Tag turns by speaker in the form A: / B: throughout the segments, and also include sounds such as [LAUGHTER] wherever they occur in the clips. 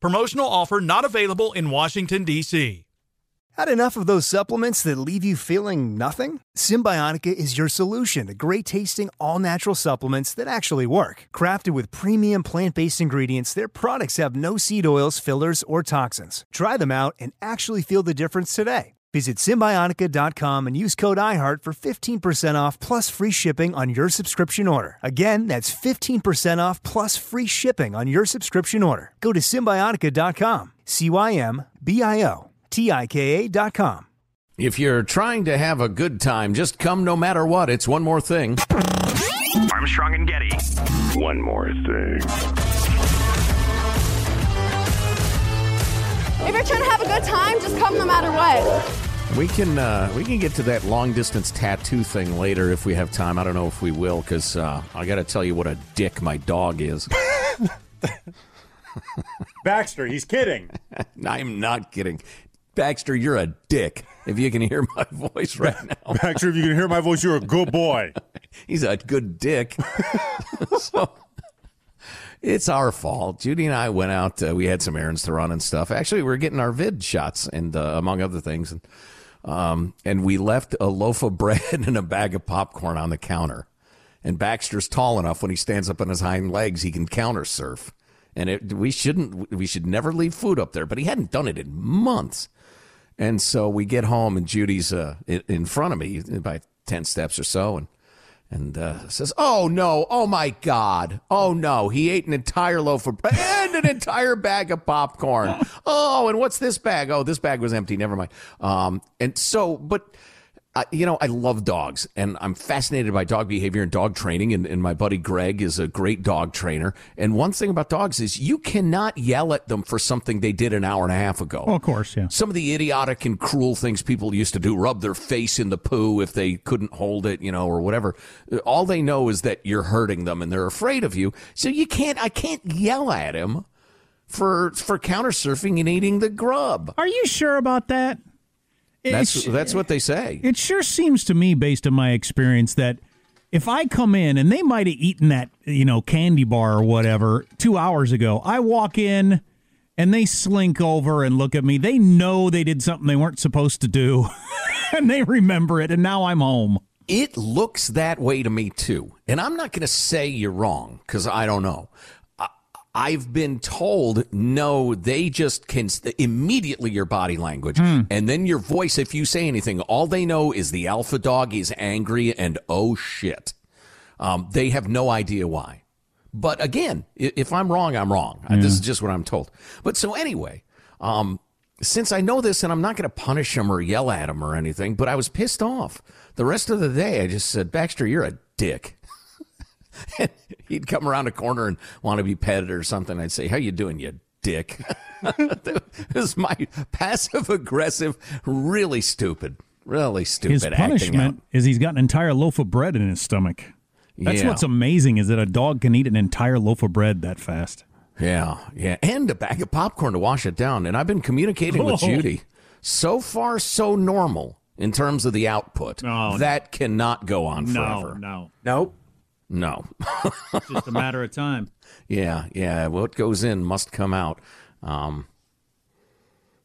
A: Promotional offer not available in Washington, D.C.
B: Had enough of those supplements that leave you feeling nothing? Cymbiotika is your solution to great tasting, all natural supplements that actually work. Crafted with premium plant based ingredients, their products have no seed oils, fillers, or toxins. Try them out and actually feel the difference today. Visit Cymbiotika.com and use code IHEART for 15% off plus free shipping on your subscription order. Again, that's 15% off plus free shipping on your subscription order. Go to Cymbiotika.com, C Y M B I O T I K A.com.
C: If you're trying to have a good time, just come no matter what. It's one more thing.
D: Armstrong and Getty.
E: One more thing.
F: If you're trying to have a good time, just come no matter what.
C: We can uh, we can get to that long distance tattoo thing later if we have time. I don't know if we will because uh, I got to tell you what a dick my dog is. [LAUGHS]
G: Baxter, he's kidding. [LAUGHS]
C: I'm not kidding. Baxter, you're a dick. If you can hear my voice right now.
G: Baxter, if you can hear my voice, you're a good boy. [LAUGHS]
C: He's a good dick. so it's our fault. Judy and I went out. Uh, we had some errands to run and stuff. Actually, we are getting our vid shots and uh, among other things. And, um, and we left a loaf of [LAUGHS] bread and a bag of popcorn on the counter. And Baxter's tall enough when he stands up on his hind legs, he can counter surf. And it, we shouldn't, we should never leave food up there. But he hadn't done it in months. And so we get home, and Judy's uh, in front of me by 10 steps or so, and and uh, says, "Oh no! Oh my God! Oh no! He ate an entire loaf of bread and an entire bag of popcorn. [LAUGHS] Oh, and what's this bag? Oh, this bag was empty. Never mind. Um, and so, but you know, I love dogs and I'm fascinated by dog behavior and dog training. And, and, my buddy Greg is a great dog trainer. And one thing about dogs is you cannot yell at them for something they did an hour and a half ago.
H: Oh, of course, yeah.
C: Some of the idiotic and cruel things people used to do, rub their face in the poo if they couldn't hold it, you know, or whatever. All they know is that you're hurting them and they're afraid of you. So you can't, I can't yell at him for, for counter surfing and eating the grub.
H: Are you sure about that?
C: That's that's what they say.
H: It sure seems to me, based on my experience, that if I come in and they might have eaten that you know candy bar or whatever two hours ago, I walk in and they slink over and look at me. They know they did something they weren't supposed to do, [LAUGHS] and they remember it, and now I'm home.
C: It looks that way to me too, and I'm not going to say you're wrong because I don't know. I've been told no, they just can immediately your body language mm. and then your voice. If you say anything, all they know is the alpha dog is angry and oh shit. Um, they have no idea why. But again, if I'm wrong, I'm wrong. Yeah. This is just what I'm told. But so anyway, um, since I know this and I'm not going to punish him or yell at him or anything, but I was pissed off. The rest of the day, I just said, Baxter, you're a dick. [LAUGHS] he'd come around a corner and want to be petted or something. I'd say, "How you doing, you dick?" [LAUGHS] this is my passive aggressive, really stupid, really stupid.
H: His punishment is he's got an entire loaf of bread in his stomach. That's yeah. what's amazing is that a dog can eat an entire loaf of bread that fast.
C: Yeah, yeah, and a bag of popcorn to wash it down. And I've been communicating [LAUGHS] oh. with Judy. So far, so normal. in terms of the output.
H: Oh, no.
C: that cannot go on
H: No,
C: forever.
H: no.
G: Nope.
C: No.
H: It's just a matter of time. [LAUGHS]
C: yeah, yeah. What goes in must come out. Um,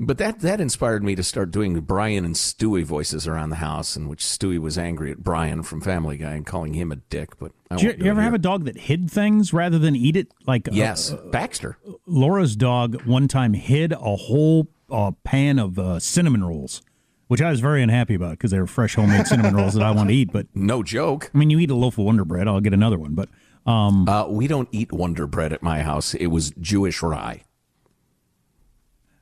C: but that that inspired me to start doing Brian and Stewie voices around the house, in which Stewie was angry at Brian from Family Guy and calling him a dick. But I
H: you,
C: do
H: you
C: it
H: ever have a dog that hid things rather than eat it? Like uh,
C: Yes, Baxter.
H: Laura's dog one time hid a whole uh, pan of uh, cinnamon rolls, which I was very unhappy about because they were fresh homemade cinnamon rolls that I want to eat. But
C: No joke.
H: I mean, you eat a loaf of Wonder Bread, I'll get another one. But um,
C: Uh, we don't eat Wonder Bread at my house. It was Jewish rye.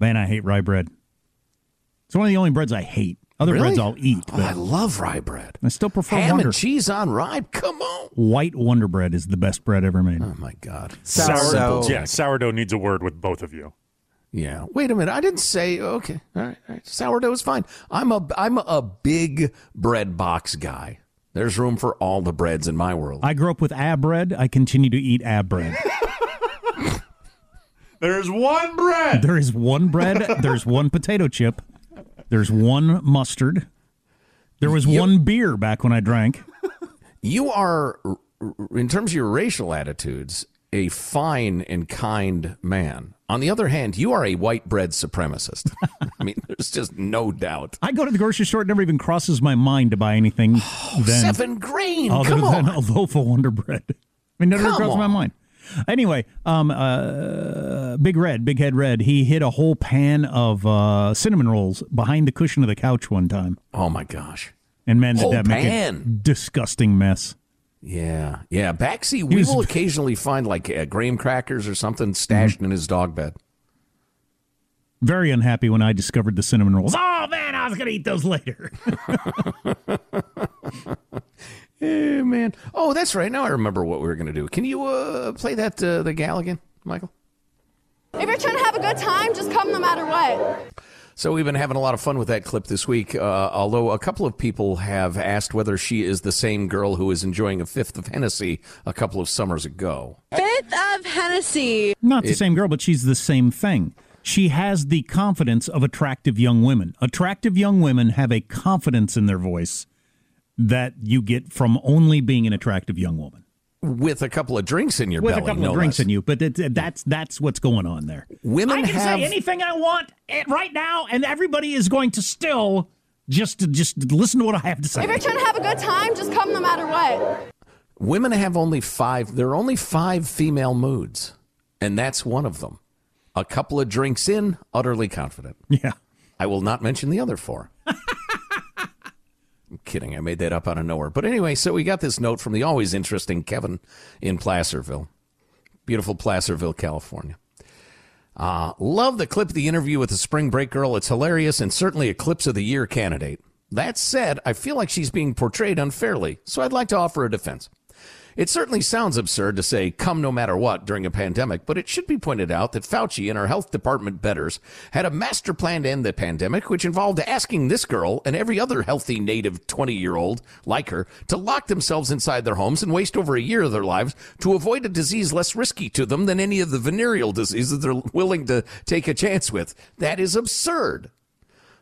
H: man, I hate rye bread. It's one of the only breads I hate. Other
C: Really?
H: breads I'll eat,
C: Oh, I love rye bread.
H: I still prefer
C: Ham
H: Wonder.
C: and cheese on rye. Come on.
H: White Wonder Bread is the best bread ever made.
C: Oh my God.
G: Sourdough.
C: Simple.
G: Yeah, sourdough needs a word with both of you.
C: Yeah. Wait a minute. I didn't say okay. All right. All right. Sourdough is fine. I'm a I'm a big bread box guy. There's room for all the breads in my world.
H: I grew up with ab bread. I continue to eat ab bread. [LAUGHS]
G: There's one bread.
H: There is one bread. There's one potato chip. There's one mustard. There was one beer back when I drank.
C: You are, r- r- in terms of your racial attitudes, a fine and kind man. On the other hand, you are a white bread supremacist. [LAUGHS] I mean, there's just no doubt.
H: I go to the grocery store. It never even crosses my mind to buy anything. then
C: Seven grain.
H: other
C: Come
H: than
C: on.
H: a loaf of Wonder Bread. I mean, never crosses my mind. Anyway, um, uh, Big Red, Big Head Red, he hid a whole pan of uh, cinnamon rolls behind the cushion of the couch one time.
C: Oh my gosh.
H: And man, did
C: Whole
H: that make a disgusting mess.
C: Yeah, yeah. Baxi, we
H: was-
C: will occasionally find like uh, graham crackers or something stashed in his dog bed.
H: Very unhappy when I discovered the cinnamon rolls. Oh man, I was gonna eat those later. [LAUGHS]
C: Eh, man. Oh, that's right. Now I remember what we were going to do. Can you uh, play that uh, the gal again, Michael?
F: If you're trying to have a good time, just come no matter what.
C: So we've been having a lot of fun with that clip this week. Uh, although a couple of people have asked whether she is the same girl who was enjoying a fifth of Hennessy a couple of summers ago.
I: Fifth of Hennessy.
H: Not the same girl, but she's the same thing. She has the confidence of attractive young women. Attractive young women have a confidence in their voice that you get from only being an attractive young woman.
C: With a couple of drinks in your
H: With
C: belly,
H: a couple
C: no
H: of drinks
C: less.
H: in you, but it, that's that's what's going on there.
C: Women
H: I can
C: have
H: say anything I want eh, right now, and everybody is going to still just to just listen to what I have to say.
F: If you're trying to have a good time, just come no matter what.
C: women have only five. There are only five female moods, and that's one of them. A couple of drinks in, utterly confident.
H: Yeah.
C: I will not mention the other four. [LAUGHS] Kidding. I made that up out of nowhere. But anyway, so we got this note from the always interesting Kevin in Placerville. Beautiful Placerville, California. Uh, love the clip of the interview with the spring break girl. It's hilarious and certainly a clips of the year candidate. That said, I feel like she's being portrayed unfairly, so I'd like to offer a defense. It certainly sounds absurd to say come no matter what during a pandemic, but it should be pointed out that Fauci and our health department betters had a master plan to end the pandemic, which involved asking this girl and every other healthy native 20 year old like her to lock themselves inside their homes and waste over a year of their lives to avoid a disease less risky to them than any of the venereal diseases they're willing to take a chance with. That is absurd.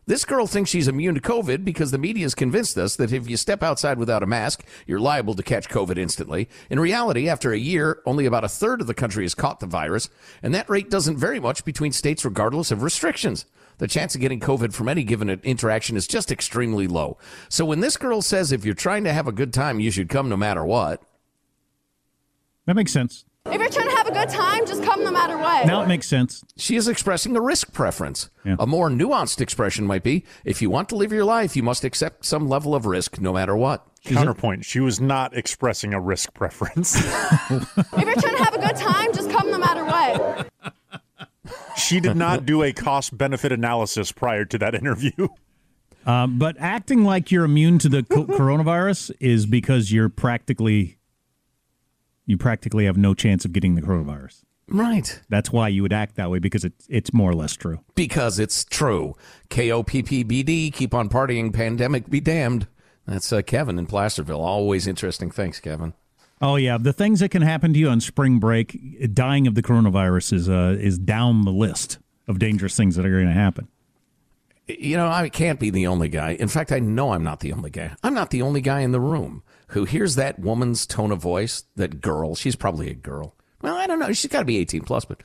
C: This girl thinks she's immune to COVID because the media has convinced us that if you step outside without a mask, you're liable to catch COVID instantly. In reality, after a year, only about a third of the country has caught the virus, and that rate doesn't vary much between states regardless of restrictions. The chance of getting COVID from any given interaction is just extremely low. So when this girl says if you're trying to have a good time, you should come no matter what,
H: That makes sense.
F: If you're trying to have a good time, just come no matter what.
H: Now it makes sense.
C: she is expressing a risk preference.
H: Yeah.
C: A more nuanced expression might be if you want to live your life, you must accept some level of risk no matter what.
G: Counterpoint: She was not expressing a risk preference. [LAUGHS]
F: If you're trying to have a good time, just come no matter what.
G: she did not do a cost benefit analysis prior to that interview.
H: Um, [LAUGHS] but acting like you're immune to the co- [LAUGHS] coronavirus is because you're practically you practically have no chance of getting the coronavirus.
C: Right.
H: That's why you would act that way because it's it's more or less true.
C: Because it's true. K O P P B D, keep on partying, pandemic be damned. That's uh, Kevin in Placerville. Always interesting. Thanks, Kevin.
H: Oh yeah, the things that can happen to you on spring break, dying of the coronavirus is uh, is down the list of dangerous things that are going to happen.
C: You know, I can't be the only guy. In fact, I know I'm not the only guy. I'm not the only guy in the room who hears that woman's tone of voice, that girl. She's probably a girl. Well, I don't know. She's got to be 18 plus, but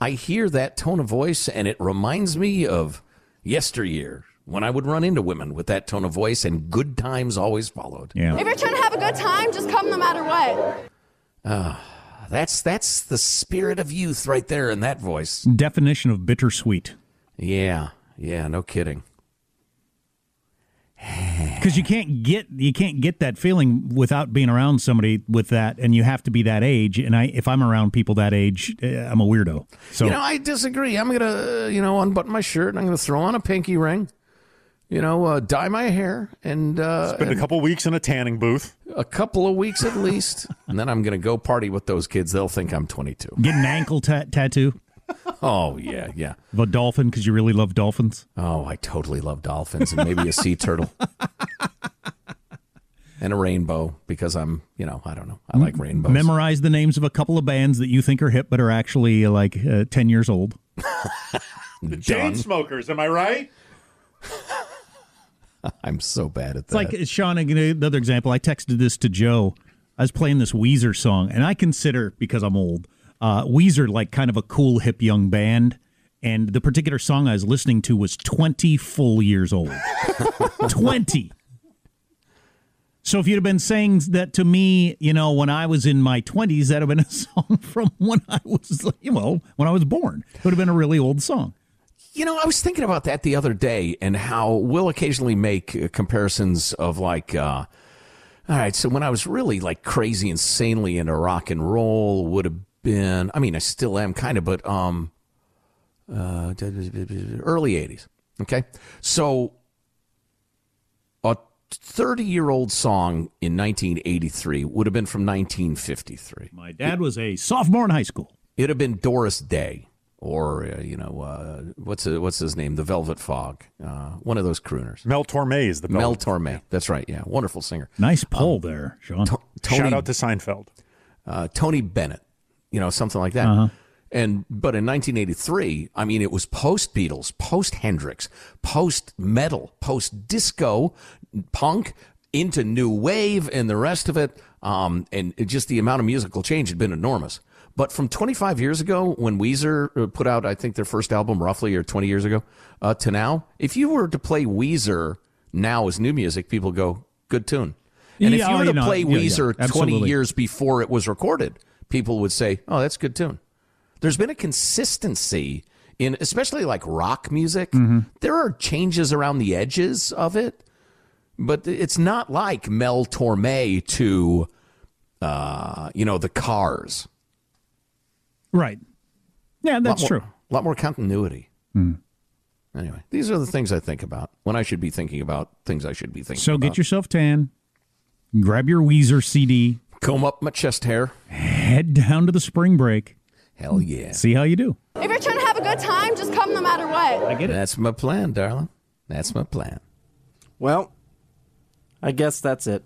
C: I hear that tone of voice and it reminds me of yesteryear when I would run into women with that tone of voice and good times always followed.
H: Yeah.
F: If you're trying to have a good time, just come no matter what.
C: Uh, that's that's the spirit of youth right there in that voice.
H: Definition of bittersweet.
C: Yeah. Yeah, no kidding. [SIGHS]
H: Because you can't get you can't get that feeling without being around somebody with that, and you have to be that age. And I, if I'm around people that age, eh, I'm a weirdo. So
C: you know, I disagree. I'm gonna, uh, you know, unbutton my shirt. and I'm gonna throw on a pinky ring. You know, uh, dye my hair and uh,
G: Spend a couple weeks in a tanning booth.
C: a couple of weeks at least, and then I'm gonna go party with those kids. They'll think I'm 22.
H: get an ankle ta- tattoo
C: Oh yeah, yeah.
H: of a dolphin because you really love dolphins.
C: Oh, I totally love dolphins and maybe a sea [LAUGHS] turtle. And a rainbow because I'm, you know, I don't know. I like rainbows.
H: Memorize the names of a couple of bands that you think are hip but are actually uh, like uh, ten years old. [LAUGHS]
G: The Chainsmokers, am I right? [LAUGHS]
C: I'm so bad at
H: It's
C: that.
H: like Sean. Another example. I texted this to Joe. I was playing this Weezer song, and I consider because I'm old, uh, Weezer like kind of a cool hip young band. And the particular song I was listening to was 20 full years old. [LAUGHS] 20. So if you'd have been saying that to me, you know, when I was in my 20s, that'd have been a [LAUGHS] song from when I was, you know, when I was born. It would have been a really old song.
C: You know, I was thinking about that the other day and how we'll occasionally make uh, comparisons of like, uh, all right, so when I was really like crazy, insanely into rock and roll would have been, I mean, I still am kind of, but um, uh, early 80s. Okay. So a 30 year old song in 1983 would have been from 1953.
H: My dad was a sophomore in high school.
C: It'd have been Doris Day or, uh, you know, uh, what's, uh, what's his name? The Velvet Fog. Uh, one of those crooners.
G: Mel Torme is the
C: Mel
G: Velvet-
C: Torme. That's right. Yeah. Wonderful singer.
H: Nice pull there, Sean.
C: To- Tony,
G: Shout out to Seinfeld.
C: uh, Tony Bennett, you know, something like that.
H: Uh-huh.
C: And but in 1983, I mean, it was post Beatles, post Hendrix, post metal, post disco, punk into new wave, and the rest of it. Um, and it just the amount of musical change had been enormous. But from 25 years ago, when Weezer uh, put out, I think their first album, roughly, or 20 years ago, uh, to now, if you were to play Weezer now as new music, people go, "Good tune." And if
H: Yeah,
C: you
H: oh,
C: were
H: you
C: to
H: know,
C: play
H: yeah, yeah,
C: Weezer 20 years before it was recorded, people would say, "Oh, that's a good tune." There's been a consistency in, especially like rock music.
H: Mm-hmm.
C: There are changes around the edges of it, but it's not like Mel Torme to, uh, you know, the Cars.
H: Right. Yeah, that's
C: lot
H: true.
C: A lot more continuity.
H: Hmm.
C: Anyway, these are the things I think about when I should be thinking about things I should be thinking about.
H: So
C: about.
H: get yourself tan, grab your Weezer CD,
C: comb up my chest hair.
H: head down to the spring break.
C: Hell yeah.
H: See how you do.
F: If you're trying to have a good time, just come no matter what.
H: I get it.
C: That's my plan, darling. That's my plan.
J: Well, I guess that's it.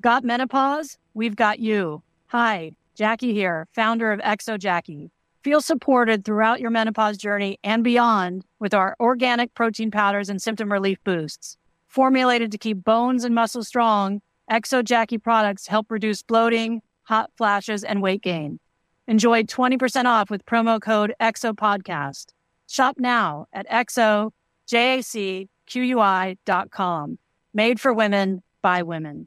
K: Got menopause? We've got you. Hi, Jackie here, founder of Exo Jackie. Feel supported throughout your menopause journey and beyond with our organic protein powders and symptom relief boosts. Formulated to keep bones and muscles strong, Exo Jackie products help reduce bloating, hot flashes, and weight gain. Enjoy 20% off with promo code EXOPODCAST. Shop now at exojacqui.com. Made for women by women.